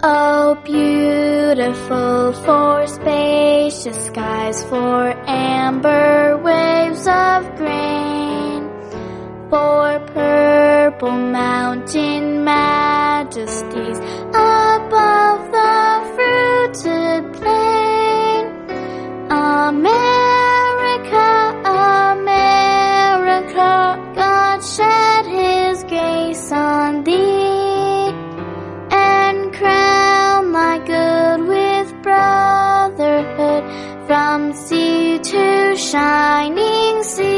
Oh, beautiful for spacious skies, for amber waves of grain, for purple mountain majesties above sea to shining sea.